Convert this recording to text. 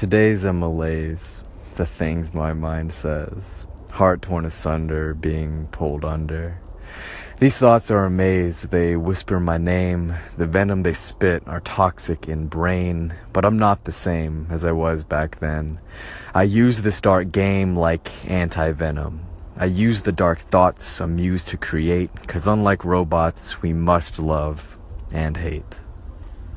Today's a malaise, the things my mind says, heart torn asunder, being pulled under. These thoughts are a maze, they whisper my name, the venom they spit are toxic in brain, but I'm not the same as I was back then. I use this dark game like anti-venom. I use the dark thoughts I'm used to create, cause unlike robots, we must love and hate.